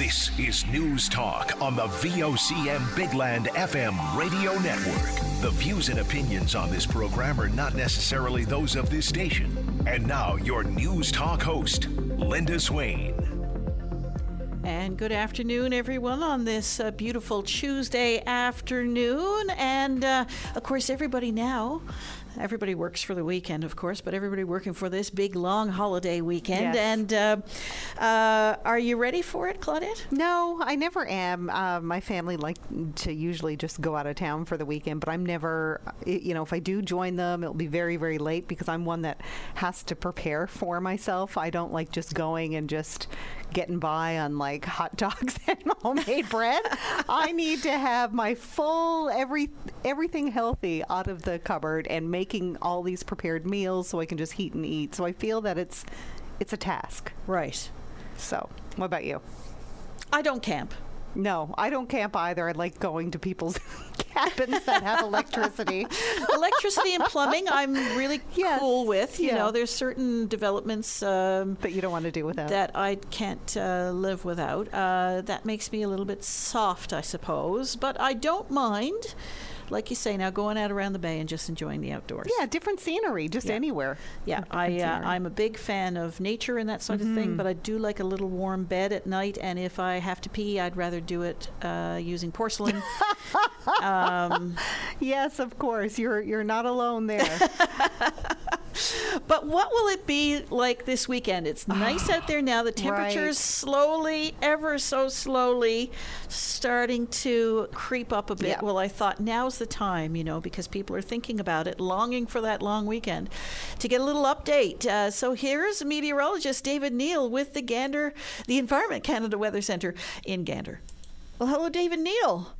This is News Talk on the VOCM Bigland FM radio network. The views and opinions on this program are not necessarily those of this station. And now, your News Talk host, Linda Swain. And good afternoon, everyone, on this uh, beautiful Tuesday afternoon. And uh, of course, everybody now Everybody works for the weekend, of course, but everybody working for this big long holiday weekend. Yes. And uh, uh, are you ready for it, Claudette? No, I never am. Uh, my family like to usually just go out of town for the weekend, but I'm never. You know, if I do join them, it'll be very, very late because I'm one that has to prepare for myself. I don't like just going and just getting by on like hot dogs and homemade bread. I need to have my full every everything healthy out of the cupboard and making all these prepared meals so I can just heat and eat. So I feel that it's it's a task. Right. So, what about you? I don't camp. No, I don't camp either. I like going to people's cabins that have electricity. Electricity and plumbing, I'm really Yes, cool with. You yeah. know, there's certain developments um, But you don't want to do without. that I can't uh, live without. Uh, that makes me a little bit soft, I suppose. But I don't mind, like you say, now going out around the bay and just enjoying the outdoors. yeah, different scenery, just Yeah. anywhere. Yeah, I uh, I'm a big fan of nature and that sort of thing, but I do like a little warm bed at night. And if I have to pee, I'd rather do it uh, using porcelain. um, Yes, of course. You're you're not alone there. but what will it be like this weekend? It's nice out there now. The temperature's Right. slowly, ever so slowly, starting to creep up a bit. Yeah. Well, I thought now's the time, you know, because people are thinking about it, longing for that long weekend, to get a little update. Uh, so here's meteorologist David Neal with the Gander, the Environment Canada Weather Centre in Gander. Well, hello, David Neal.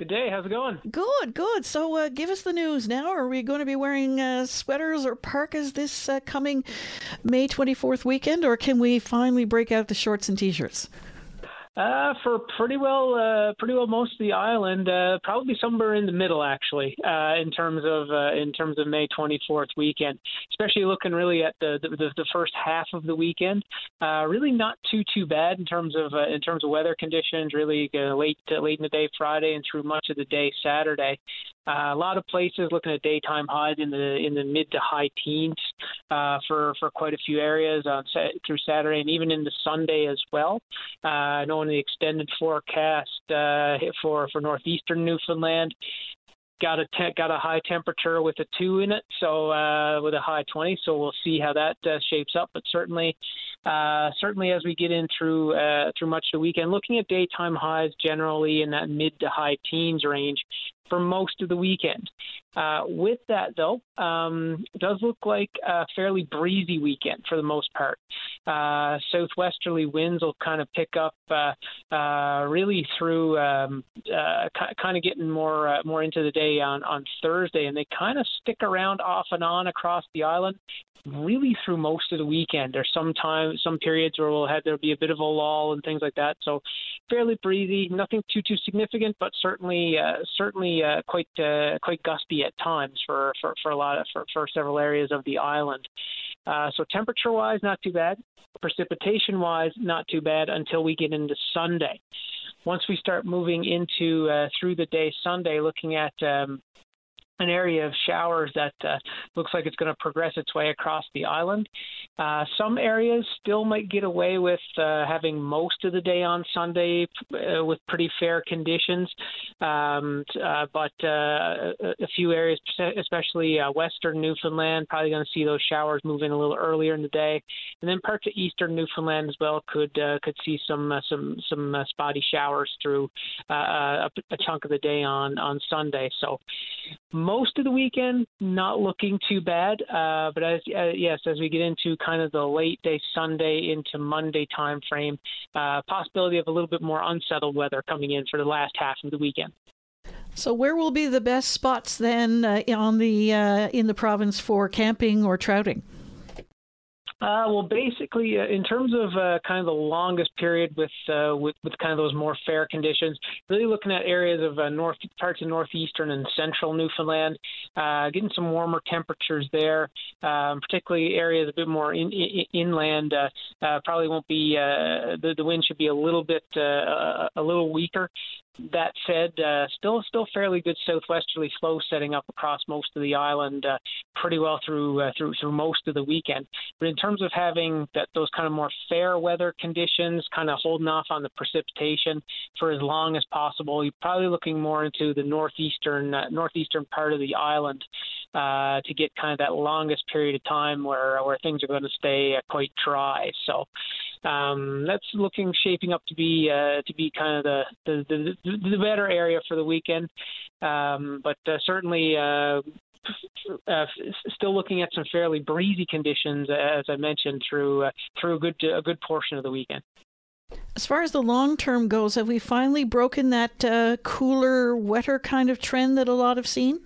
Good day. How's it going? Good, good. So, uh, give us the news now. Are we going to be wearing uh, sweaters or parkas this uh, coming May 24th weekend, or can we finally break out the shorts and t shirts? Uh, for pretty well, uh, pretty well most of the island, uh, probably somewhere in the middle, actually, uh, in terms of uh, in terms of May 24th weekend. Especially looking really at the the, the first half of the weekend, uh, really not too too bad in terms of in terms of weather conditions. Really late late in the day Friday and through much of the day Saturday. Uh, a lot of places looking at daytime highs in the in the mid to high teens uh, for for quite a few areas on sa- through Saturday and even into Sunday as well. Uh, I know in the extended forecast uh, for for northeastern Newfoundland, got a te- got a high temperature with a two in it, so uh, with a high 20. So we'll see how that uh, shapes up. But certainly, uh, certainly as we get in through uh, through much of the weekend, looking at daytime highs generally in that mid to high teens range for most of the weekend. Uh, with that, though, um, it does look like a fairly breezy weekend for the most part. Uh, southwesterly winds will kind of pick up uh, uh, really through um, uh, kind of getting more uh, more into the day on on Thursday, and they kind of stick around off and on across the island. Really through most of the weekend. There's some time, some periods where we'll have there'll be a bit of a lull and things like that. So fairly breezy, nothing too too significant, but certainly uh, uh, quite uh, quite gusty at times for, for, for a lot of for, for several areas of the island. Uh, so temperature wise, not too bad. Precipitation wise, not too bad until we get into Sunday. Once we start moving into uh, through the day Sunday, looking at um, an area of showers that uh, looks like it's going to progress its way across the island. Uh, some areas still might get away with uh, having most of the day on Sunday uh, with pretty fair conditions, um, uh, but uh, a, few areas, especially western Newfoundland, probably going to see those showers move in a little earlier in the day, and then parts of eastern Newfoundland as well could could see some some some spotty showers through a, a chunk of the day on on Sunday. So most of the weekend not looking too bad uh, but as uh, yes as we get into kind of the late day sunday into monday time frame uh, possibility of a little bit more unsettled weather coming in for the last half of the weekend So, where will be the best spots then uh, on the uh, in the province for camping or trouting? Uh, well, basically, uh, in terms of uh, kind of the longest period with, uh, with with kind of those more fair conditions, really looking at areas of uh, north parts of northeastern and central Newfoundland, uh, getting some warmer temperatures there, um, particularly areas a bit more in, in, inland. probably won't be the the wind should be a little bit a little weaker. That said, uh, still still fairly good southwesterly flow setting up across most of the island, uh, pretty well through uh, through through most of the weekend. But in terms of having that those kind of more fair weather conditions, kind of holding off on the precipitation for as long as possible, you're probably looking more into the northeastern uh, northeastern part of the island uh, to get kind of that longest period of time where where things are going to stay uh, quite dry. So um, that's looking shaping up to be uh, to be kind of the, the the, the better area for the weekend. Um, but uh, certainly. Uh, uh, still looking at some fairly breezy conditions, as I mentioned, through uh, through a good a good portion of the weekend. As far as the long term goes, have we finally broken that uh, cooler, wetter kind of trend that a lot have seen?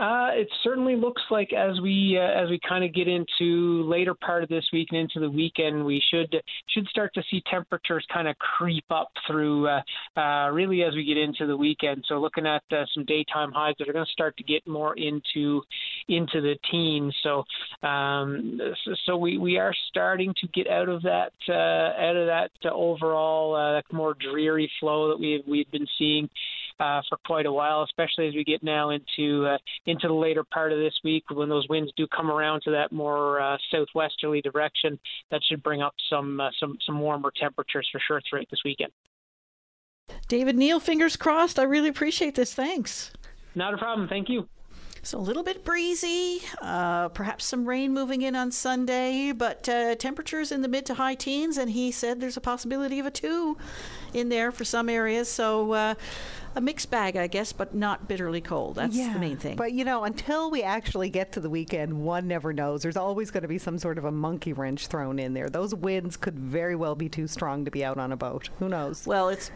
Uh, it certainly looks like as we uh, as we kind of get into later part of this week and into the weekend, we should should start to see temperatures kind of creep up through uh, uh, really as we get into the weekend. So looking at uh, some daytime highs that are going to start to get more into into the teens. So um, so we, we are starting to get out of that uh, out of that overall more dreary flow that we've we've been seeing uh, for quite a while, especially as we get now into uh, into the later part of this week when those winds do come around to that more uh, southwesterly direction. That should bring up some uh, some some warmer temperatures for sure throughout this weekend. David Neal, fingers crossed. I really appreciate this. Thanks. Not a problem. Thank you. So a little bit breezy, uh, perhaps some rain moving in on Sunday, but uh, temperatures in the mid to high teens, and he said there's a possibility of a two in there for some areas. So uh, a mixed bag, I guess, but not bitterly cold. That's yeah, the main thing. But you know, until we actually get to the weekend, one never knows. There's always going to be some sort of a monkey wrench thrown in there. Those winds could very well be too strong to be out on a boat. Who knows? Well, it's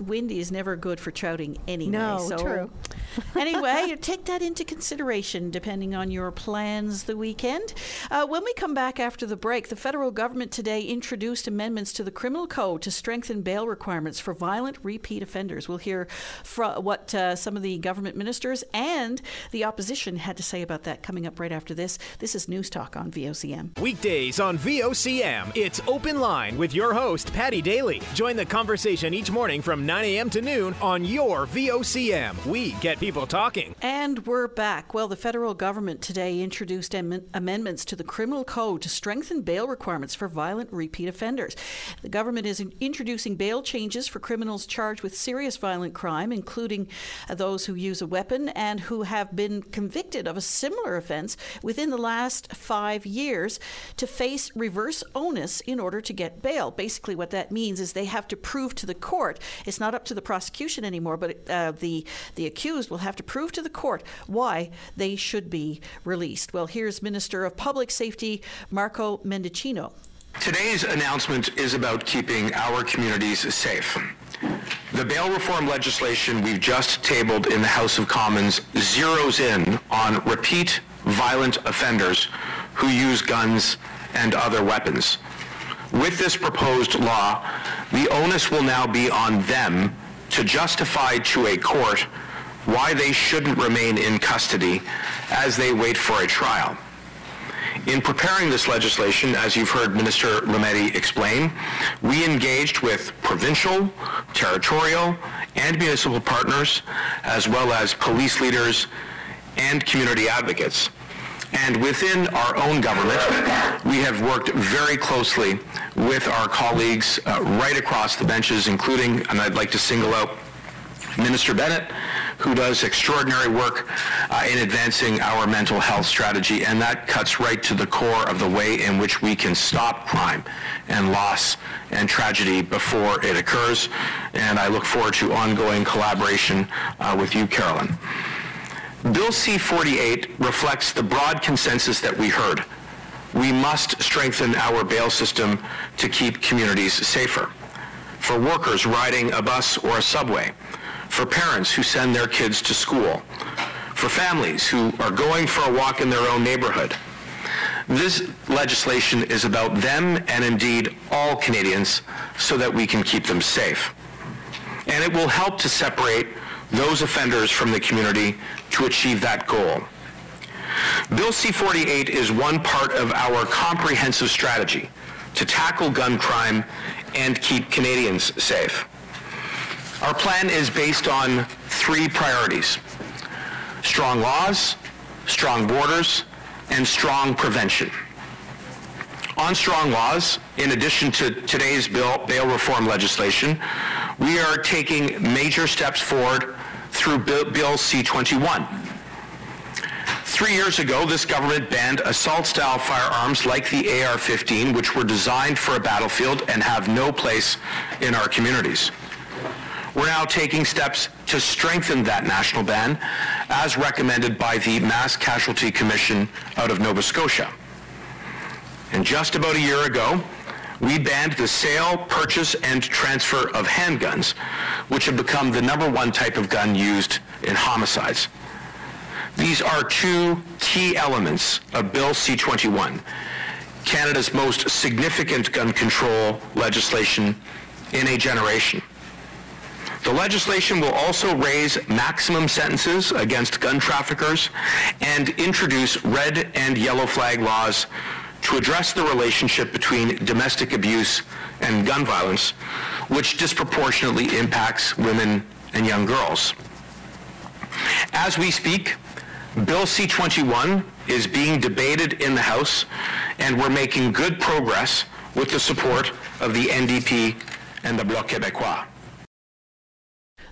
windy is never good for trouting anyway. No, so true. anyway, take that into consideration depending on your plans the weekend. Uh, when we come back after the break, the federal government today introduced amendments to the criminal code to strengthen bail requirements for violent repeat offenders. We'll hear fr- what uh, some of the government ministers and the opposition had to say about that coming up right after this. This is News Talk on VOCM. Weekdays on VOCM, it's Open Line with your host, Paddy Daly. Join the conversation each morning from 9 a.m. to noon on your VOCM. We get people talking. And we're back. Well, the federal government today introduced am- amendments to the criminal code to strengthen bail requirements for violent repeat offenders. The government is in- introducing bail changes for criminals charged with serious violent crime, including uh, those who use a weapon and who have been convicted of a similar offense within the last five years to face reverse onus in order to get bail. Basically, what that means is they have to prove to the court it's not up to the prosecution anymore, but uh, the the accused will have to prove to the court why they should be released. Well, here's Minister of Public Safety Marco Mendicino. Today's announcement is about keeping our communities safe. The bail reform legislation we've just tabled in the House of Commons zeroes in on repeat violent offenders who use guns and other weapons. With this proposed law, the onus will now be on them to justify to a court why they shouldn't remain in custody as they wait for a trial. In preparing this legislation, as you've heard Minister Lametti explain, we engaged with provincial, territorial, and municipal partners, as well as police leaders and community advocates. And within our own government, we have worked very closely with our colleagues uh, right across the benches, including, and I'd like to single out Minister Bennett, who does extraordinary work uh, in advancing our mental health strategy, and that cuts right to the core of the way in which we can stop crime and loss and tragedy before it occurs. And I look forward to ongoing collaboration uh, with you, Carolyn. Bill C-48 reflects the broad consensus that we heard. We must strengthen our bail system to keep communities safer. For workers riding a bus or a subway, for parents who send their kids to school, for families who are going for a walk in their own neighborhood. This legislation is about them and indeed all Canadians so that we can keep them safe. And it will help to separate those offenders from the community to achieve that goal. Bill C-48 is one part of our comprehensive strategy to tackle gun crime and keep Canadians safe. Our plan is based on three priorities. Strong laws, strong borders, and strong prevention. On strong laws, in addition to today's bill, bail reform legislation, we are taking major steps forward through Bill, bill C-21. Three years ago, this government banned assault-style firearms like the AR-15, which were designed for a battlefield and have no place in our communities. We're now taking steps to strengthen that national ban, as recommended by the Mass Casualty Commission out of Nova Scotia. And just about a year ago, we banned the sale, purchase, and transfer of handguns, which have become the number one type of gun used in homicides. These are two key elements of Bill C-21, Canada's most significant gun control legislation in a generation. The legislation will also raise maximum sentences against gun traffickers and introduce red and yellow flag laws to address the relationship between domestic abuse and gun violence, which disproportionately impacts women and young girls. As we speak, Bill C-21 is being debated in the House, and we're making good progress with the support of the NDP and the Bloc Québécois.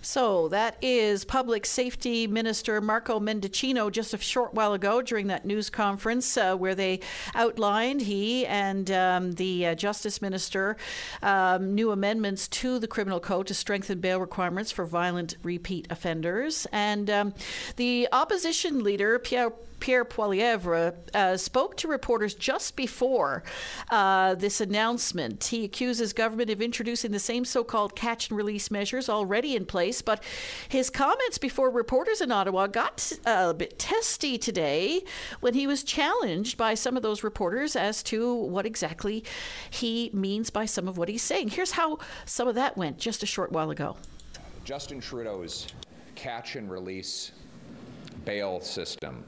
So that is Public Safety Minister Marco Mendicino just a short while ago during that news conference uh, where they outlined he and um, the uh, Justice Minister um, new amendments to the criminal code to strengthen bail requirements for violent repeat offenders. And um, the opposition leader Pierre Pierre Poilievre uh, spoke to reporters just before uh, this announcement. He accuses government of introducing the same so-called catch and release measures already in place, but his comments before reporters in Ottawa got uh, a bit testy today when he was challenged by some of those reporters as to what exactly he means by some of what he's saying. Here's how some of that went just a short while ago. Justin Trudeau's catch and release bail system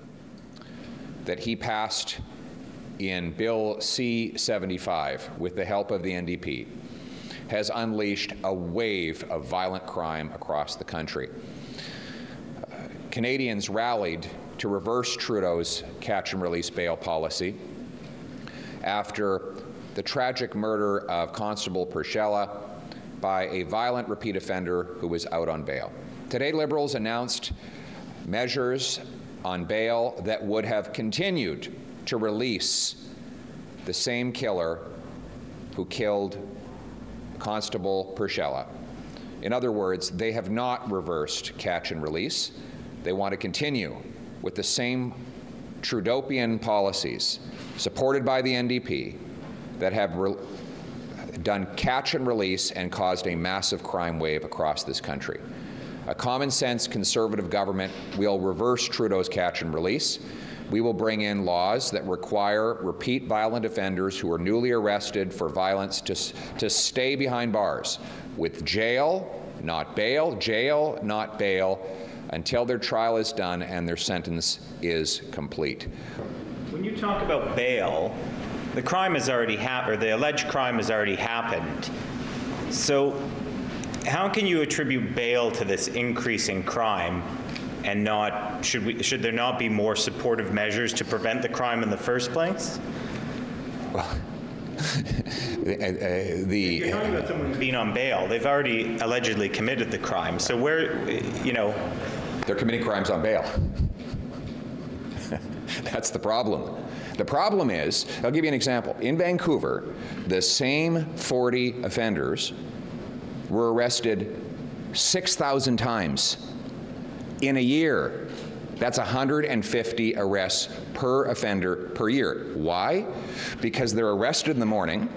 that he passed in Bill C 75 with the help of the NDP has unleashed a wave of violent crime across the country. Canadians rallied to reverse Trudeau's catch and release bail policy after the tragic murder of Constable Pierzchala by a violent repeat offender who was out on bail. Today, Liberals announced measures on bail that would have continued to release the same killer who killed Constable Pierzchala. In other words, they have not reversed catch and release. They want to continue with the same Trudeaupian policies supported by the NDP that have done catch and release and caused a massive crime wave across this country. A common sense conservative government will reverse Trudeau's catch and release. We will bring in laws that require repeat violent offenders who are newly arrested for violence to, to stay behind bars with jail, not bail, jail, not bail, until their trial is done and their sentence is complete. When you talk about bail, the crime has already happened, or the alleged crime has already happened. So how can you attribute bail to this increase in crime and not should we should there not be more supportive measures to prevent the crime in the first place? Well, the, uh, the you're talking about someone being on bail. They've already allegedly committed the crime. So where, you know, they're committing crimes on bail. That's the problem. The problem is, I'll give you an example. In Vancouver, the same 40 offenders were arrested 6,000 times in a year. That's 150 arrests per offender per year. Why? Because they're arrested in the morning,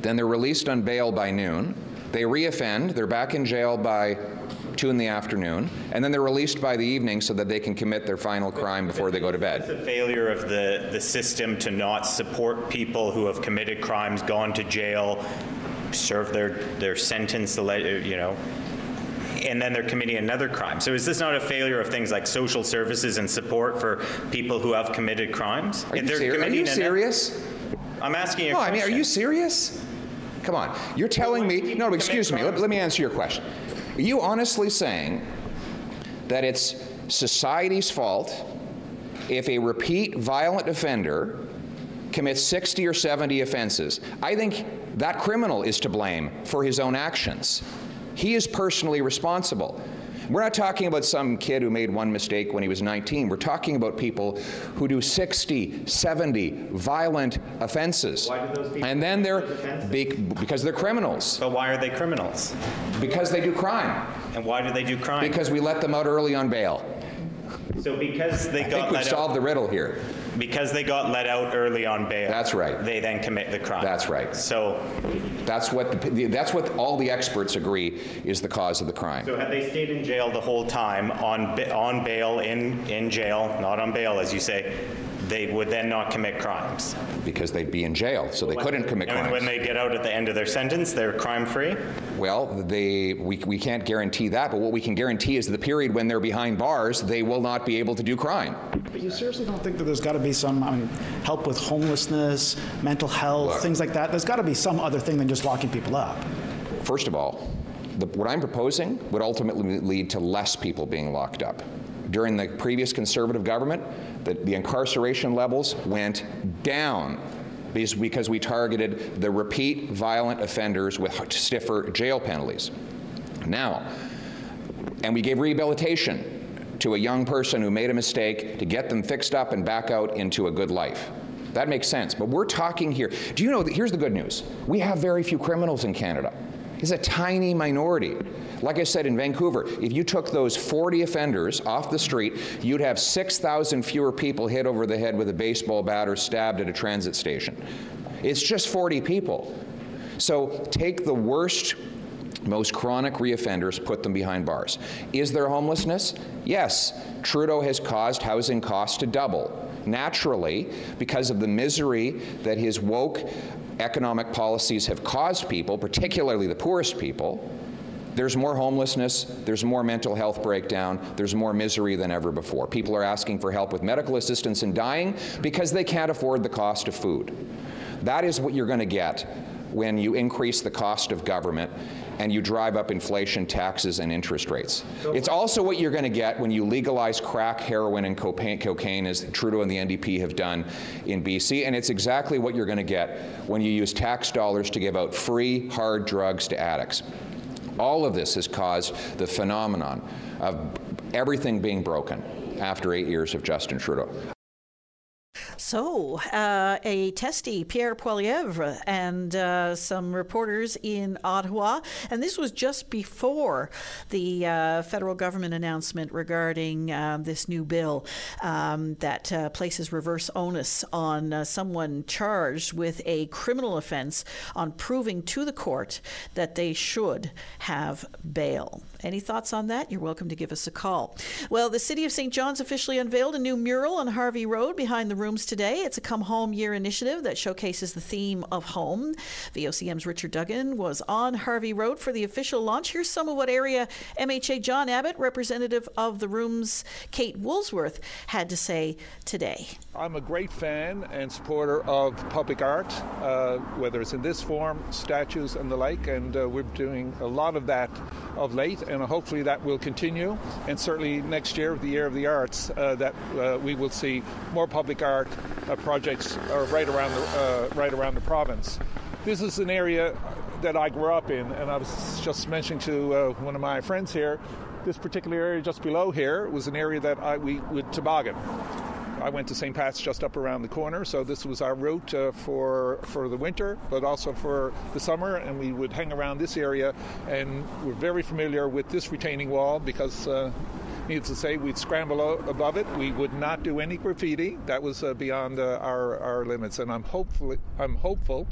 then they're released on bail by noon, they reoffend, they're back in jail by two in the afternoon, and then they're released by the evening so that they can commit their final crime before they go to bed. The failure of the, the system to not support people who have committed crimes, gone to jail, served their, their sentence, you know, and then they're committing another crime. So is this not a failure of things like social services and support for people who have committed crimes? Are you, ser- are you serious? I'm asking you. No, I mean, are you serious? Come on, you're telling me. No, excuse me. Let, let me answer your question. Are you honestly saying that it's society's fault if a repeat violent offender commits 60 or 70 offenses? I think that criminal is to blame for his own actions. He is personally responsible. We're not talking about some kid who made one mistake when he was 19. We're talking about people who do 60, 70 violent offenses. and then they're be, because they're criminals. But why are they criminals? Because they do crime. And why do they do crime? Because we let them out early on bail. So because they I got think we've solved out, the riddle here. Because they got let out early on bail. That's right. They then commit the crime. That's right. So that's what the, that's what all the experts agree is the cause of the crime. So had they stayed in jail the whole time on on bail in in jail, not on bail as you say, they would then not commit crimes. Because they'd be in jail, so they when, couldn't commit crimes. and crimes. when they get out at the end of their sentence, they're crime free? Well, they, we, we can't guarantee that, but what we can guarantee is the period when they're behind bars, they will not be able to do crime. But you seriously don't think that there's got to be some I mean, help with homelessness, mental health, Look, things like that? There's got to be some other thing than just locking people up. First of all, the, what I'm proposing would ultimately lead to less people being locked up. During the previous conservative government, the, the incarceration levels went down because, because we targeted the repeat violent offenders with stiffer jail penalties. Now, and we gave rehabilitation to a young person who made a mistake to get them fixed up and back out into a good life. That makes sense. But we're talking here. Do you know that here's the good news? We have very few criminals in Canada. It's a tiny minority. Like I said in Vancouver, if you took those 40 offenders off the street, you'd have 6,000 fewer people hit over the head with a baseball bat or stabbed at a transit station. It's just 40 people. So take the worst most chronic reoffenders, put them behind bars. Is there homelessness? Yes. Trudeau has caused housing costs to double. Naturally, because of the misery that his woke economic policies have caused people, particularly the poorest people, there's more homelessness, there's more mental health breakdown, there's more misery than ever before. People are asking for help with medical assistance and dying because they can't afford the cost of food. That is what you're going to get when you increase the cost of government and you drive up inflation, taxes, and interest rates. It's also what you're going to get when you legalize crack, heroin, and cocaine, as Trudeau and the NDP have done in BC, and it's exactly what you're going to get when you use tax dollars to give out free, hard drugs to addicts. All of this has caused the phenomenon of everything being broken after eight years of Justin Trudeau. So, uh, a testy, Pierre Poilievre, and uh, some reporters in Ottawa. And this was just before the uh, federal government announcement regarding um, this new bill um, that uh, places reverse onus on uh, someone charged with a criminal offense on proving to the court that they should have bail. Any thoughts on that? You're welcome to give us a call. Well, the City of St. John's officially unveiled a new mural on Harvey Road behind the rooms today. It's a Come Home Year initiative that showcases the theme of home. VOCM's Richard Duggan was on Harvey Road for the official launch. Here's some of what area MHA John Abbott, representative of the rooms Kate Woolsworth, had to say today. I'm a great fan and supporter of public art, uh, whether it's in this form, statues, and the like, and uh, we're doing a lot of that of late and hopefully that will continue. And certainly next year, the year of the arts, uh, that uh, we will see more public art uh, projects uh, right around the uh, right around the province. This is an area that I grew up in, and I was just mentioning to uh, one of my friends here. This particular area just below here was an area that I, we would toboggan. I went to St. Pat's just up around the corner, so this was our route uh, for for the winter, but also for the summer. And we would hang around this area, and we're very familiar with this retaining wall because. Uh, needless to say, we'd scramble above it. We would not do any graffiti. That was uh, beyond uh, our, our limits. And I'm hopeful, I'm hopeful,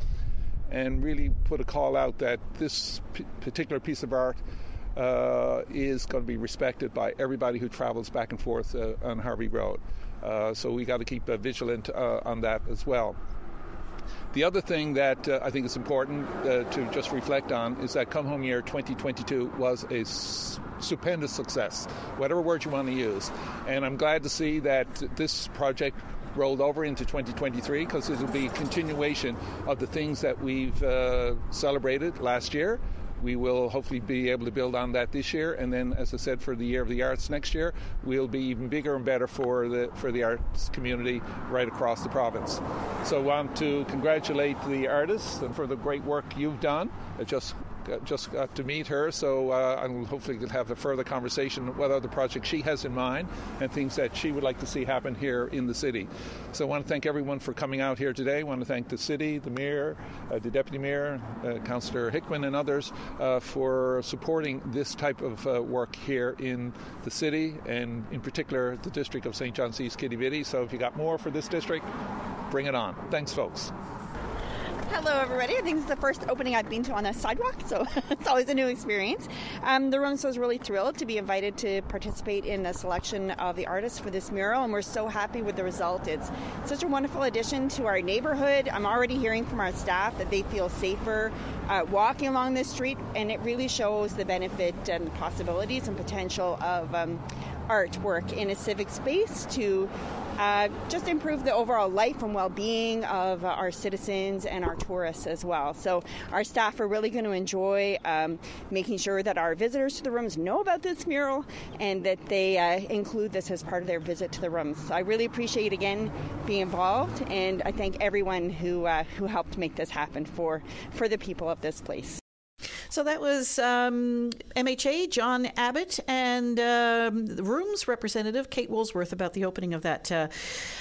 and really put a call out that this p- particular piece of art uh, is going to be respected by everybody who travels back and forth uh, on Harvey Road. Uh, so we got to keep vigilant uh, on that as well. The other thing that uh, I think is important uh, to just reflect on is that Come Home Year 2022 was a stupendous success, whatever word you want to use. And I'm glad to see that this project rolled over into 2023 because it'll be a continuation of the things that we've uh, celebrated last year we will hopefully be able to build on that this year, and then, as I said, for the year of the arts next year, we'll be even bigger and better for the for the arts community right across the province. So, I want to congratulate the artists and for the great work you've done. It just just got to meet her, so uh, and hopefully have a further conversation about other projects she has in mind and things that she would like to see happen here in the city. So I want to thank everyone for coming out here today. I want to thank the city, the mayor, uh, the deputy mayor, uh, Councillor Hickman, and others uh, for supporting this type of uh, work here in the city and in particular the district of St. John's East Quidi Vidi. So if you got more for this district, bring it on. Thanks, folks. Hello, everybody. I think it's the first opening I've been to on a sidewalk, so it's always a new experience. Um, the Rooms was really thrilled to be invited to participate in the selection of the artists for this mural, and we're so happy with the result. It's such a wonderful addition to our neighborhood. I'm already hearing from our staff that they feel safer uh, walking along this street, and it really shows the benefit and possibilities and potential of um, artwork in a civic space to uh, just improve the overall life and well-being of uh, our citizens and our tourists as well. So our staff are really going to enjoy um, making sure that our visitors to the rooms know about this mural and that they uh, include this as part of their visit to the rooms. So I really appreciate again being involved, and I thank everyone who uh, who helped make this happen for for the people of this place. So that was um, MHA, John Abbott, and um, Rooms representative, Kate Woolsworth, about the opening of that uh,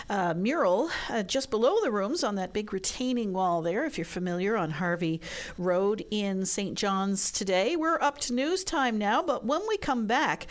uh, mural uh, just below the Rooms on that big retaining wall there, if you're familiar, on Harvey Road in St. John's today. We're up to news time now, but when we come back,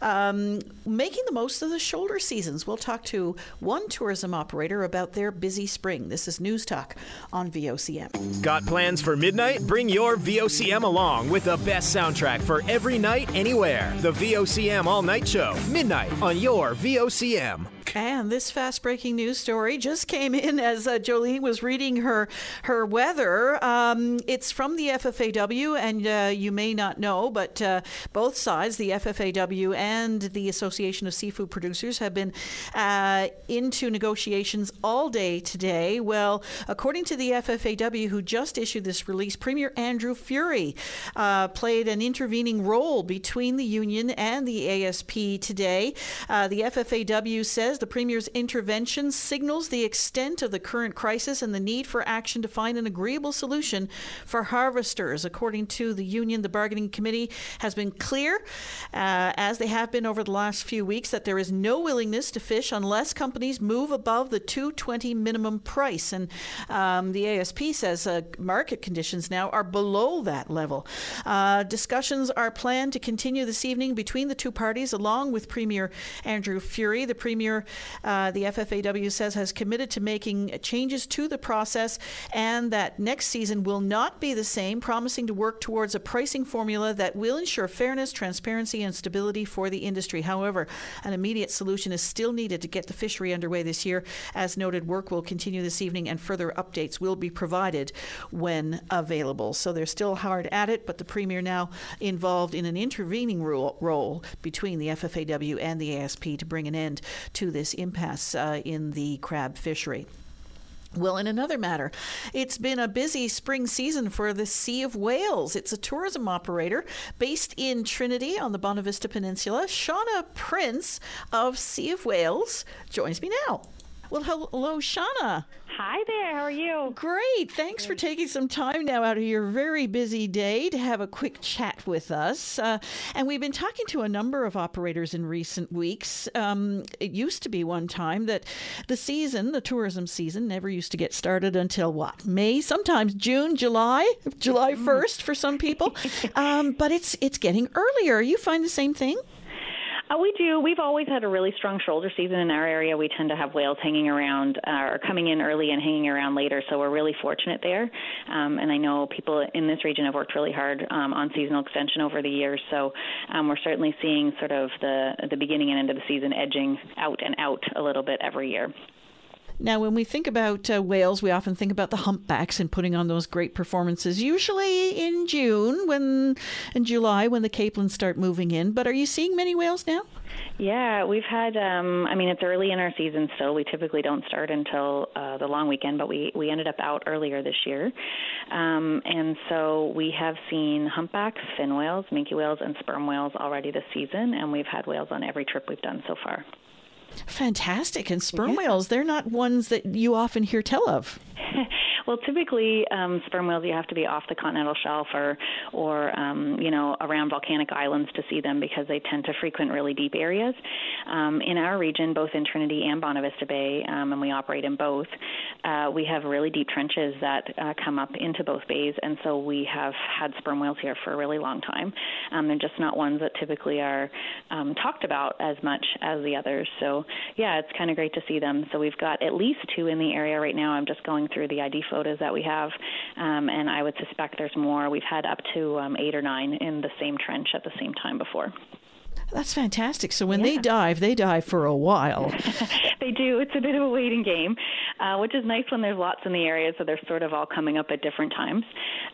um, making the most of the shoulder seasons, we'll talk to one tourism operator about their busy spring. This is News Talk on VOCM. Got plans for midnight? Bring your VOCM along with the best soundtrack for every night, anywhere. The VOCM All Night Show, midnight on your VOCM. And this fast breaking news story just came in as uh, Jolene was reading her her weather. Um, it's from the FFAW, and uh, you may not know, but uh, both sides, the FFAW and the Association of Seafood Producers, have been uh, into negotiations all day today. Well, according to the FFAW, who just issued this release, Premier Andrew Furey uh, played an intervening role between the union and the ASP today. Uh, the FFAW says the Premier's intervention signals the extent of the current crisis and the need for action to find an agreeable solution for harvesters. According to the union, the bargaining committee has been clear, uh, as they have been over the last few weeks, that there is no willingness to fish unless companies move above the 220 minimum price. And um, the ASP says uh, market conditions now are below that level. Uh, discussions are planned to continue this evening between the two parties, along with Premier Andrew Furey. The Premier uh, the FFAW says has committed to making changes to the process and that next season will not be the same, promising to work towards a pricing formula that will ensure fairness, transparency, and stability for the industry. However, an immediate solution is still needed to get the fishery underway this year. As noted, work will continue this evening and further updates will be provided when available. So they're still hard at it, but the Premier now involved in an intervening role, role between the FFAW and the ASP to bring an end to this impasse uh, in the crab fishery. Well, in another matter, it's been a busy spring season for the Sea of Whales. It's a tourism operator based in Trinity on the Bonavista Peninsula. Shauna Prince of Sea of Whales joins me now. Well, hello, Shauna. Hi there. How are you? Great. Thanks for taking some time now out of your very busy day to have a quick chat with us. Uh, and we've been talking to a number of operators in recent weeks. Um, it used to be one time that the season, the tourism season, never used to get started until what? May, sometimes June, July, July 1st for some people. Um, but it's it's getting earlier. You find the same thing? Uh, we do. We've always had a really strong shoulder season in our area. We tend to have whales hanging around uh, or coming in early and hanging around later, so we're really fortunate there. Um, and I know people in this region have worked really hard um, on seasonal extension over the years, so um, we're certainly seeing sort of the the beginning and end of the season edging out and out a little bit every year. Now, when we think about uh, whales, we often think about the humpbacks and putting on those great performances, usually in June, when in July, when the capelins start moving in. But are you seeing many whales now? Yeah, we've had. Um, I mean, it's early in our season still. We typically don't start until uh, the long weekend, but we we ended up out earlier this year, um, and so we have seen humpbacks, fin whales, minke whales, and sperm whales already this season, and we've had whales on every trip we've done so far. Fantastic. And sperm yeah. whales, they're not ones that you often hear tell of. well, typically um, sperm whales you have to be off the continental shelf or, or um, you know, around volcanic islands to see them because they tend to frequent really deep areas. Um, in our region, both in Trinity and Bonavista Bay, um, and we operate in both, uh, we have really deep trenches that uh, come up into both bays, and so we have had sperm whales here for a really long time. Um, they're just not ones that typically are um, talked about as much as the others. So, yeah, it's kind of great to see them. So we've got at least two in the area right now. I'm just going through the ID photos that we have, um, and I would suspect there's more. We've had up to um, eight or nine in the same trench at the same time before. That's fantastic. So when yeah. they dive, they dive for a while. they do. It's a bit of a waiting game, uh, which is nice when there's lots in the area, so they're sort of all coming up at different times.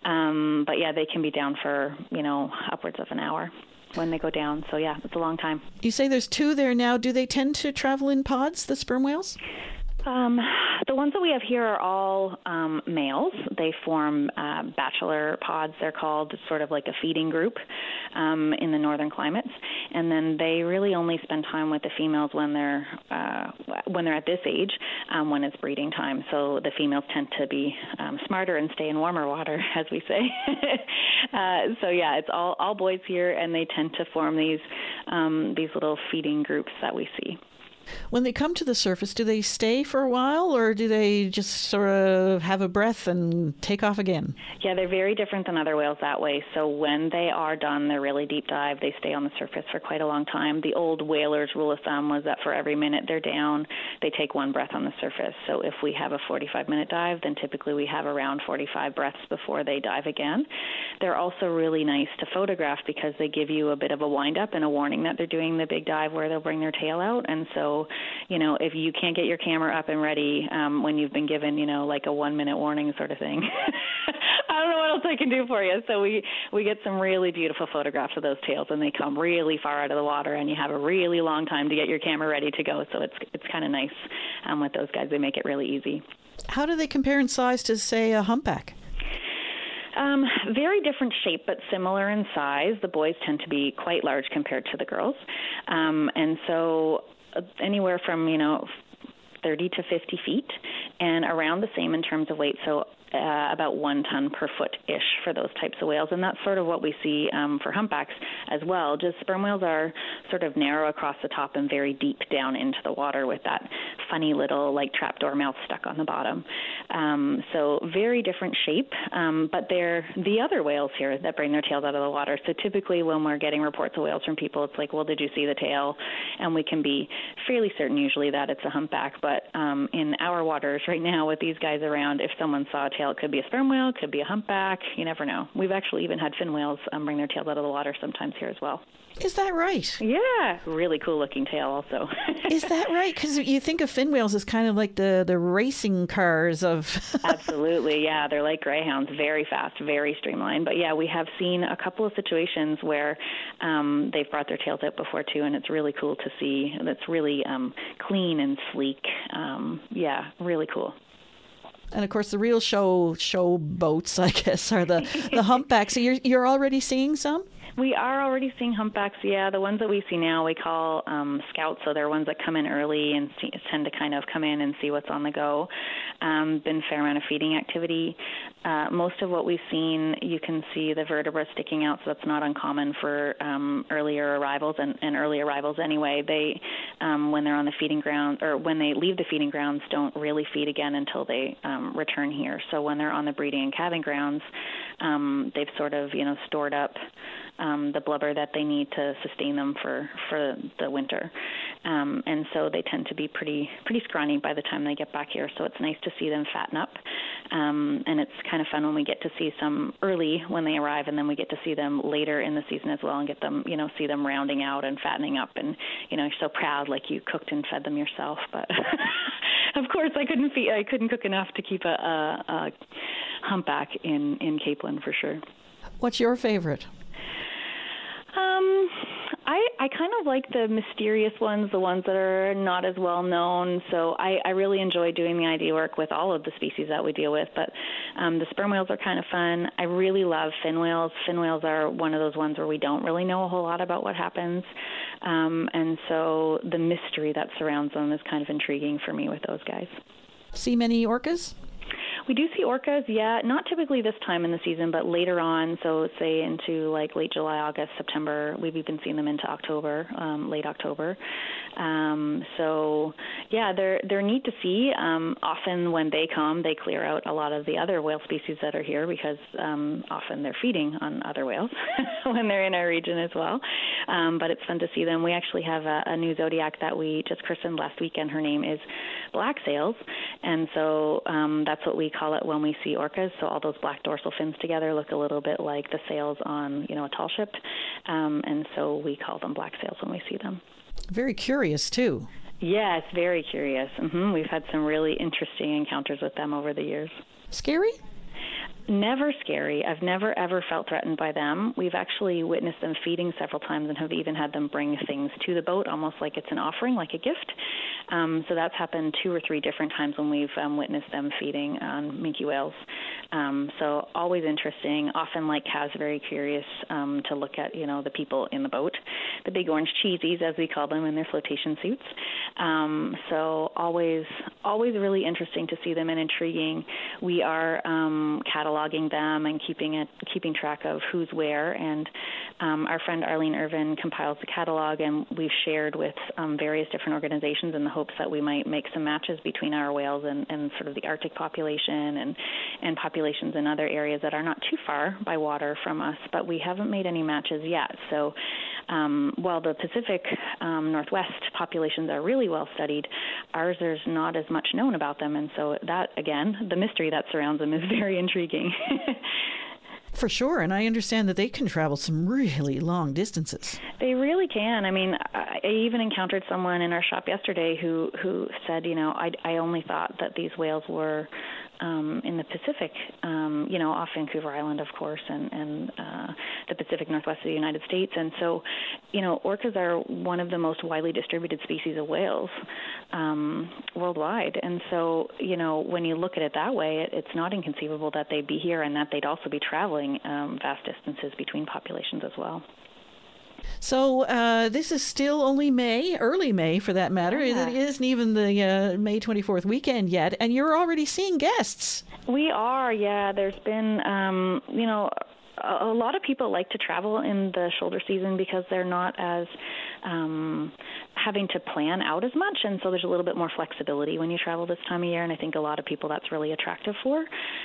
Um, but yeah, they can be down for you know upwards of an hour when they go down. So yeah, it's a long time. You say there's two there now. Do they tend to travel in pods, the sperm whales? Um, the ones that we have here are all um, males. They form uh, bachelor pods. They're called sort of like a feeding group um, in the northern climates, and then they really only spend time with the females when they're uh, when they're at this age, um, when it's breeding time. So the females tend to be um, smarter and stay in warmer water, as we say. uh, so yeah, it's all all boys here, and they tend to form these um, these little feeding groups that we see. When they come to the surface, do they stay for a while or do they just sort of have a breath and take off again? Yeah, they're very different than other whales that way. So when they are done their really deep dive, they stay on the surface for quite a long time. The old whalers' rule of thumb was that for every minute they're down, they take one breath on the surface. So if we have a 45 minute dive, then typically we have around 45 breaths before they dive again. They're also really nice to photograph because they give you a bit of a wind up and a warning that they're doing the big dive where they'll bring their tail out. And so you know, if you can't get your camera up and ready um, when you've been given, you know, like a one minute warning sort of thing, I don't know what else I can do for you. So we we get some really beautiful photographs of those tails, and they come really far out of the water, and you have a really long time to get your camera ready to go. So it's it's kind of nice um, with those guys. They make it really easy. How do they compare in size to, say, a humpback? Um, very different shape, but similar in size. The boys tend to be quite large compared to the girls, um, and so anywhere from you know 30 to 50 feet and around the same in terms of weight. So uh, about one ton per foot ish for those types of whales, and that's sort of what we see um, for humpbacks as well. Just sperm whales are sort of narrow across the top and very deep down into the water with that funny little like trapdoor mouth stuck on the bottom. Um, so very different shape, um, but they're the other whales here that bring their tails out of the water. So typically when we're getting reports of whales from people, it's like, well, did you see the tail? And we can be fairly certain usually that it's a humpback. But um, in our waters right now with these guys around, if someone saw a tail. It could be a sperm whale, it could be a humpback. You never know. We've actually even had fin whales um, bring their tails out of the water sometimes here as well. Is that right? Yeah, really cool looking tail also. Is that right? Because you think of fin whales as kind of like the the racing cars of. Absolutely, yeah, they're like greyhounds, very fast, very streamlined. But yeah, we have seen a couple of situations where um, they've brought their tails out before too, and it's really cool to see. It's really um, clean and sleek. Um, yeah, really cool. And of course, the real show show boats, I guess, are the the humpbacks. So you're you're already seeing some. We are already seeing humpbacks. Yeah, the ones that we see now we call um, scouts. So they're ones that come in early and see, tend to kind of come in and see what's on the go. Um, been a fair amount of feeding activity. Uh, most of what we've seen, you can see the vertebra sticking out, so that's not uncommon for um, earlier arrivals and, and early arrivals anyway. They, um, when they're on the feeding ground or when they leave the feeding grounds, don't really feed again until they um, return here. So when they're on the breeding and calving grounds, um, they've sort of you know stored up um, the blubber that they need to sustain them for for the winter. Um, and so they tend to be pretty pretty scrawny by the time they get back here. So it's nice to see them fatten up, um, and it's kind of fun when we get to see some early when they arrive, and then we get to see them later in the season as well, and get them you know see them rounding out and fattening up, and you know you're so proud like you cooked and fed them yourself. But of course I couldn't feed, I couldn't cook enough to keep a, a, a humpback in in Capelin for sure. What's your favorite? Um, I I kind of like the mysterious ones, the ones that are not as well known. So I I really enjoy doing the ID work with all of the species that we deal with. But um, the sperm whales are kind of fun. I really love fin whales. Fin whales are one of those ones where we don't really know a whole lot about what happens, um, and so the mystery that surrounds them is kind of intriguing for me with those guys. See many orcas? We do see orcas, yeah, not typically this time in the season, but later on. So say into like late July, August, September. We've even seen them into October, um, late October. Um, so yeah, they're they're neat to see. Um, often when they come, they clear out a lot of the other whale species that are here because um, often they're feeding on other whales when they're in our region as well. Um, but it's fun to see them. We actually have a, a new zodiac that we just christened last weekend. Her name is Black Sails, and so um, that's what we call it when we see orcas. So all those black dorsal fins together look a little bit like the sails on you know a tall ship, um, and so we call them black sails when we see them. Very curious too. Yes, very curious. Mm-hmm. We've had some really interesting encounters with them over the years. Scary? Never scary. I've never ever felt threatened by them. We've actually witnessed them feeding several times and have even had them bring things to the boat, almost like it's an offering, like a gift. Um, so that's happened two or three different times when we've um, witnessed them feeding on minke whales. Um, so always interesting. Often, like calves, very curious um, to look at you know the people in the boat, the big orange cheesies as we call them in their flotation suits. Um, so always always really interesting to see them and intriguing. We are um, cataloging them and keeping it keeping track of who's where. And um, our friend Arlene Irvin compiles the catalog, and we've shared with um, various different organizations in the hopes that we might make some matches between our whales and, and sort of the Arctic population and and populations in other areas that are not too far by water from us. But we haven't made any matches yet. So um, while the Pacific um, Northwest populations are really well studied, ours there's not as much known about them, and so that again, the mystery that surrounds them is very intriguing. For sure, and I understand that they can travel some really long distances. They really can. I mean, I even encountered someone in our shop yesterday who who said, you know, I I only thought that these whales were um, in the Pacific, um, you know, off Vancouver Island, of course, and, and uh, the Pacific Northwest of the United States. And so, you know, orcas are one of the most widely distributed species of whales um, worldwide. And so, you know, when you look at it that way, it, it's not inconceivable that they'd be here and that they'd also be traveling um, vast distances between populations as well. So uh, this is still only May, early May for that matter. Yeah. It isn't even the uh, May 24th weekend yet, and you're already seeing guests. We are, yeah. There's been, um, you know, a, a lot of people like to travel in the shoulder season because they're not as um, having to plan out as much, and so there's a little bit more flexibility when you travel this time of year. And I think a lot of people that's really attractive for.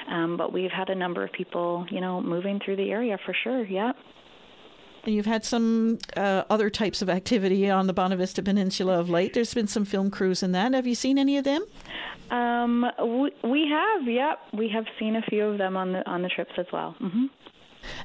Um, but we've had a number of people, you know, moving through the area for sure. Yeah. And you've had some uh, other types of activity on the Bonavista Peninsula of late. There's been some film crews in that. Have you seen any of them? Um, we, we have, yep. We have seen a few of them on the on the trips as well. Mm-hmm.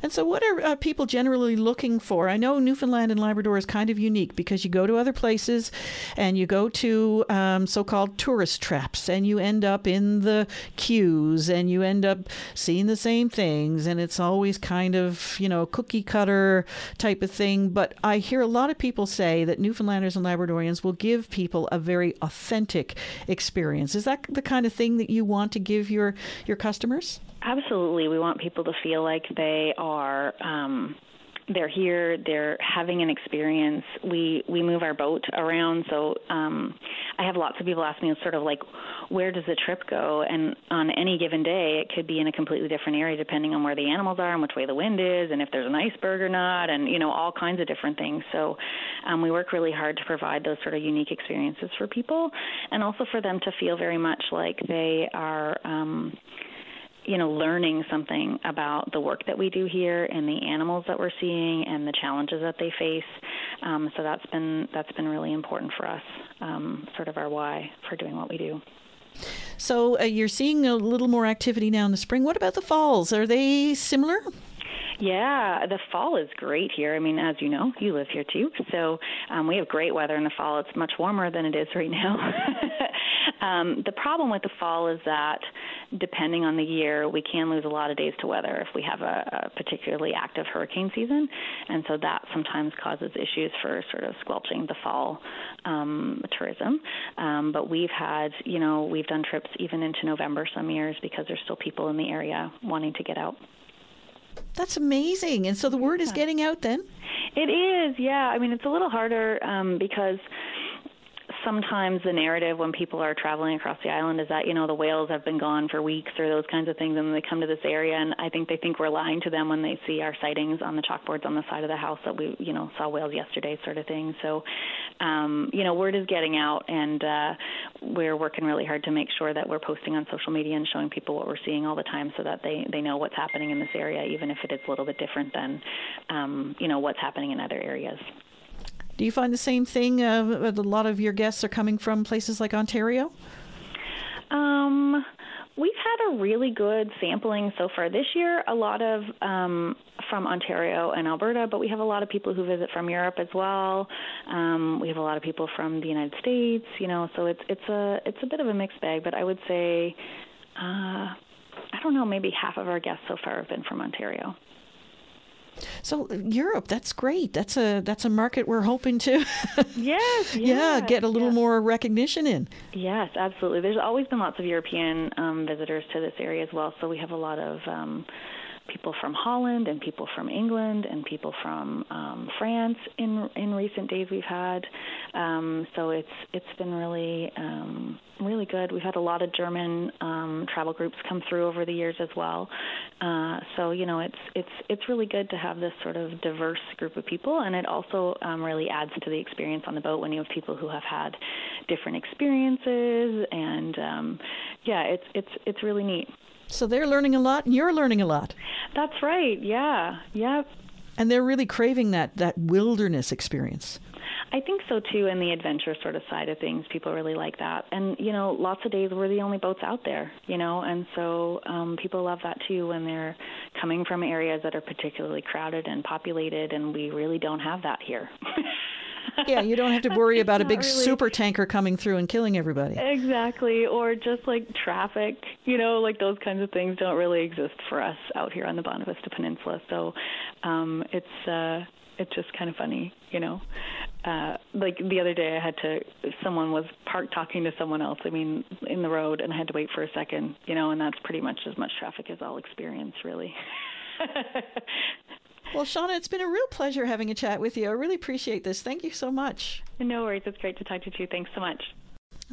And so, what are uh, people generally looking for? I know Newfoundland and Labrador is kind of unique because you go to other places and you go to um, so called tourist traps and you end up in the queues and you end up seeing the same things. And it's always kind of, you know, cookie cutter type of thing. But I hear a lot of people say that Newfoundlanders and Labradorians will give people a very authentic experience. Is that the kind of thing that you want to give your, your customers? Absolutely. We want people to feel like they are um they're here, they're having an experience. We we move our boat around, so um I have lots of people ask me sort of like where does the trip go? And on any given day, it could be in a completely different area depending on where the animals are and which way the wind is, and if there's an iceberg or not, and you know all kinds of different things. So um, we work really hard to provide those sort of unique experiences for people, and also for them to feel very much like they are. Um, you know, learning something about the work that we do here and the animals that we're seeing and the challenges that they face. Um, so that's been that's been really important for us, um, sort of our why for doing what we do. So uh, you're seeing a little more activity now in the spring. What about the falls? Are they similar? Yeah, the fall is great here. I mean, as you know, you live here too. So um, we have great weather in the fall. It's much warmer than it is right now. um, the problem with the fall is that depending on the year, we can lose a lot of days to weather if we have a, a particularly active hurricane season. And so that sometimes causes issues for sort of squelching the fall um, tourism. Um, but we've had, you know, we've done trips even into November some years because there's still people in the area wanting to get out. That's amazing. And so the word is getting out then? It is, yeah. I mean, it's a little harder um, because sometimes the narrative when people are traveling across the island is that you know the whales have been gone for weeks or those kinds of things and they come to this area and i think they think we're lying to them when they see our sightings on the chalkboards on the side of the house that we you know saw whales yesterday sort of thing. So um you know word is getting out and uh we're working really hard to make sure that we're posting on social media and showing people what we're seeing all the time so that they they know what's happening in this area even if it is a little bit different than um you know what's happening in other areas do you find the same thing? Uh, a lot of your guests are coming from places like Ontario. Um, we've had a really good sampling so far this year. A lot of um, from Ontario and Alberta, but we have a lot of people who visit from Europe as well. Um, we have a lot of people from the United States. You know, so it's it's a it's a bit of a mixed bag. But I would say, uh, I don't know, maybe half of our guests so far have been from Ontario. So Europe, that's great. That's a that's a market we're hoping to yes, yeah, yeah, get a little yeah. more recognition in. Yes, absolutely. There's always been lots of European um, visitors to this area as well. So we have a lot of um, people from Holland and people from England and people from um, France in in recent days we've had. Um, so it's it's been really um, really good. We've had a lot of German um, travel groups come through over the years as well. Uh, so you know it's it's it's really good to have this sort of diverse group of people, and it also um, really adds to the experience on the boat when you have people who have had different experiences, and um, yeah, it's it's it's really neat. So they're learning a lot, and you're learning a lot. That's right. Yeah. Yep. And they're really craving that that wilderness experience. I think so too, and the adventure sort of side of things, people really like that. And you know, lots of days we're the only boats out there, you know, and so um, people love that too when they're coming from areas that are particularly crowded and populated, and we really don't have that here. yeah, you don't have to worry about a big really. super tanker coming through and killing everybody. Exactly, or just like traffic, you know, like those kinds of things don't really exist for us out here on the Bonavista Peninsula. So um, it's uh, it's just kind of funny, you know. Uh, like the other day, I had to. Someone was parked talking to someone else. I mean, in the road, and I had to wait for a second, you know. And that's pretty much as much traffic as I'll experience, really. Well, Shauna, it's been a real pleasure having a chat with you. I really appreciate this. Thank you so much. No worries. It's great to talk to you. Thanks so much.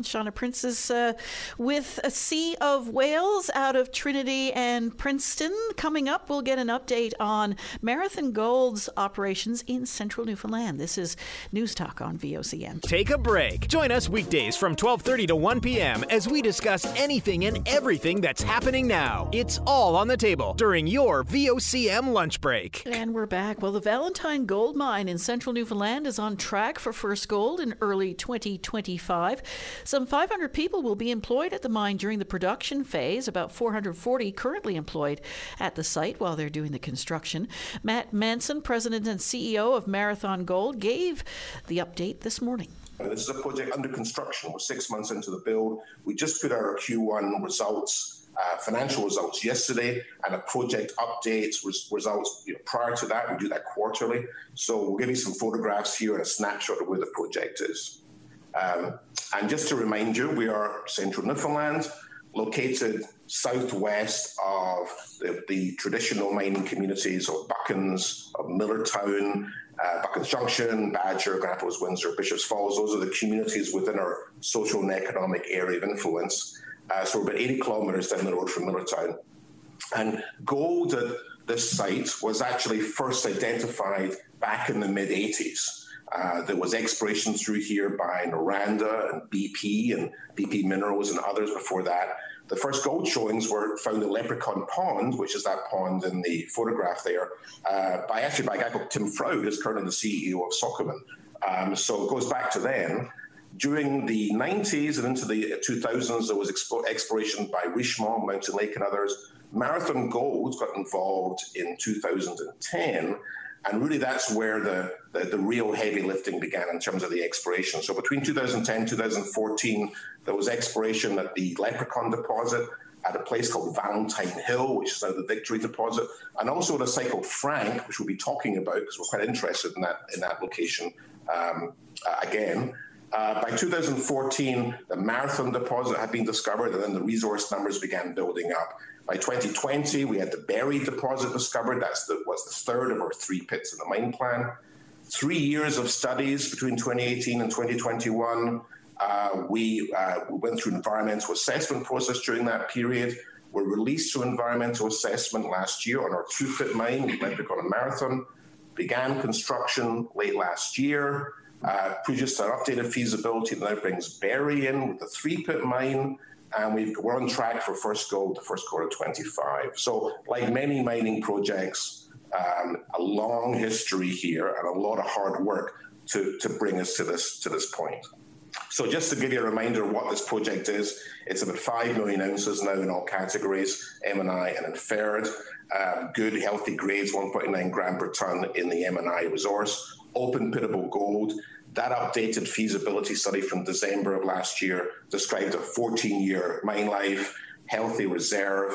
Shauna Prince is uh, with a Sea of Whales out of Trinity and Princeton. Coming up, we'll get an update on Marathon Gold's operations in central Newfoundland. This is News Talk on VOCM. Take a break. Join us weekdays from 12:30 to 1 p.m. as we discuss anything and everything that's happening now. It's all on the table during your VOCM lunch break. And we're back. Well, the Valentine Gold Mine in central Newfoundland is on track for first gold in early 2025. Some 500 people will be employed at the mine during the production phase, about 440 currently employed at the site while they're doing the construction. Matt Manson, president and CEO of Marathon Gold, gave the update this morning. This is a project under construction. We're six months into the build. We just put our Q1 results, uh, financial results yesterday, and a project update res- results you know, prior to that. We do that quarterly. So we'll give you some photographs here and a snapshot of where the project is. Um, and just to remind you, we are central Newfoundland, located southwest of the, the traditional mining communities of Buchans, of Millertown, uh, Buchans Junction, Badger, Rapids, Windsor, Bishops Falls. Those are the communities within our social and economic area of influence. Uh, so we're about 80 kilometres down the road from Millertown. And gold at this site was actually first identified back in the mid 80s. Uh, there was exploration through here by Noranda and BP and BP Minerals and others before that. the first gold showings were found in Leprechaun Pond, which is that pond in the photograph there, uh, by actually by a guy called Tim Froude, who's currently the CEO of Sokoman. Um, so it goes back to then. During the 90s and into the 2000s, there was expo- exploration by Richmont, Mountain Lake, and others. Marathon Gold got involved in 2010 and really, that's where the, the, the, real heavy lifting began in terms of the exploration. So between 2010 2014, there was exploration at the Leprechaun deposit, at a place called Valentine Hill, which is now the Victory deposit, and also at a site called Frank, which we'll be talking about because we're quite interested in that in that location um, uh, again. Uh, by 2014, the Marathon deposit had been discovered, and then the resource numbers began building up. By 2020, we had the Berry deposit discovered. That's the, was the third of our three pits in the mine plan. Three years of studies between 2018 and 2021. Uh, we uh, went through environmental assessment process during that period. Were released to environmental assessment last year on our two pit mine, we went Leprechaun and Marathon. Began construction late last year. Uh, produced an updated feasibility that now brings Berry in with the three pit mine and we are on track for first gold the first quarter of 25. So, like many mining projects, um, a long history here and a lot of hard work to, to bring us to this to this point. So, just to give you a reminder of what this project is, it's about five million ounces now in all categories, M&I and inferred. Um, good, healthy grades, 1.9 gram per ton in the M&I resource. Open pittable gold that updated feasibility study from December of last year described a 14 year mine life, healthy reserve,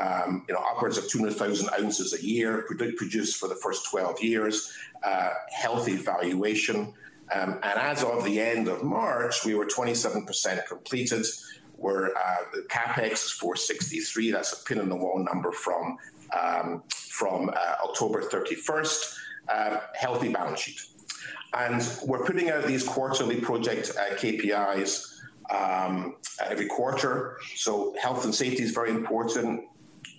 um, you know, upwards of 200,000 ounces a year, produced for the first 12 years, uh, healthy valuation. Um, and as of the end of March, we were 27% completed. Where uh, the capex is 463. That's a pin in the wall number from um, from uh, October 31st. Uh, healthy balance sheet. And we're putting out these quarterly project uh, KPIs um, every quarter. So health and safety is very important.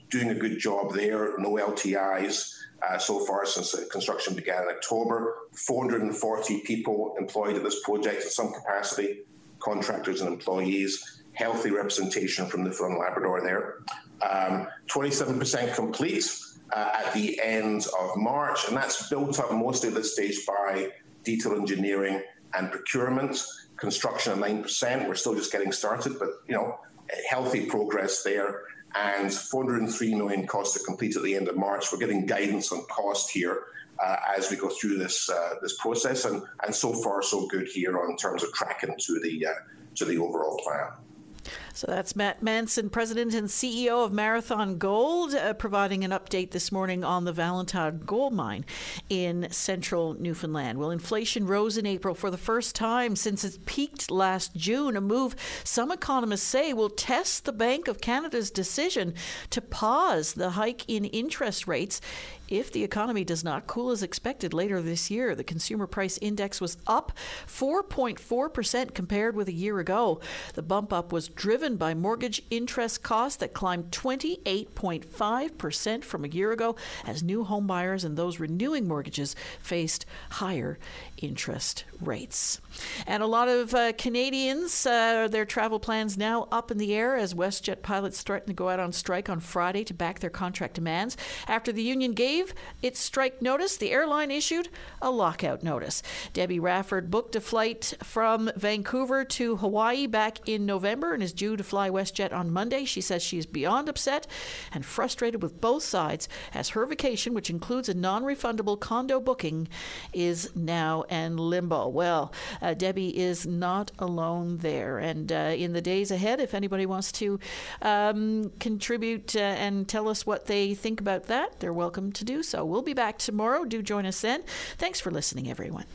Doing a good job there. No LTIs uh, so far since construction began in October. 440 people employed at this project in some capacity, contractors and employees. Healthy representation from the Newfoundland Labrador there. Um, 27% complete uh, at the end of March, and that's built up mostly at this stage by detail engineering and procurement. Construction at 9%. We're still just getting started, but you know, healthy progress there. And 403 million cost to complete at the end of March. We're getting guidance on cost here uh, as we go through this uh, this process, and and so far so good here on terms of tracking to the uh, to the overall plan. So that's Matt Manson, President and CEO of Marathon Gold, uh, providing an update this morning on the Valentine gold mine in central Newfoundland. Well, inflation rose in April for the first time since it peaked last June, a move some economists say will test the Bank of Canada's decision to pause the hike in interest rates if the economy does not cool as expected later this year. The consumer price index was up 4.4% compared with a year ago. The bump up was driven by mortgage interest costs that climbed 28.5% from a year ago as new home buyers and those renewing mortgages faced higher interest rates. And a lot of uh, Canadians, uh, their travel plans now up in the air as WestJet pilots threaten to go out on strike on Friday to back their contract demands. After the union gave its strike notice, the airline issued a lockout notice. Debbie Rafford booked a flight from Vancouver to Hawaii back in November and is due to fly WestJet on Monday. She says she is beyond upset and frustrated with both sides as her vacation, which includes a non refundable condo booking, is now and limbo. Well, uh, Debbie is not alone there. And uh, in the days ahead, if anybody wants to um, contribute uh, and tell us what they think about that, they're welcome to do so. We'll be back tomorrow. Do join us then. Thanks for listening, everyone.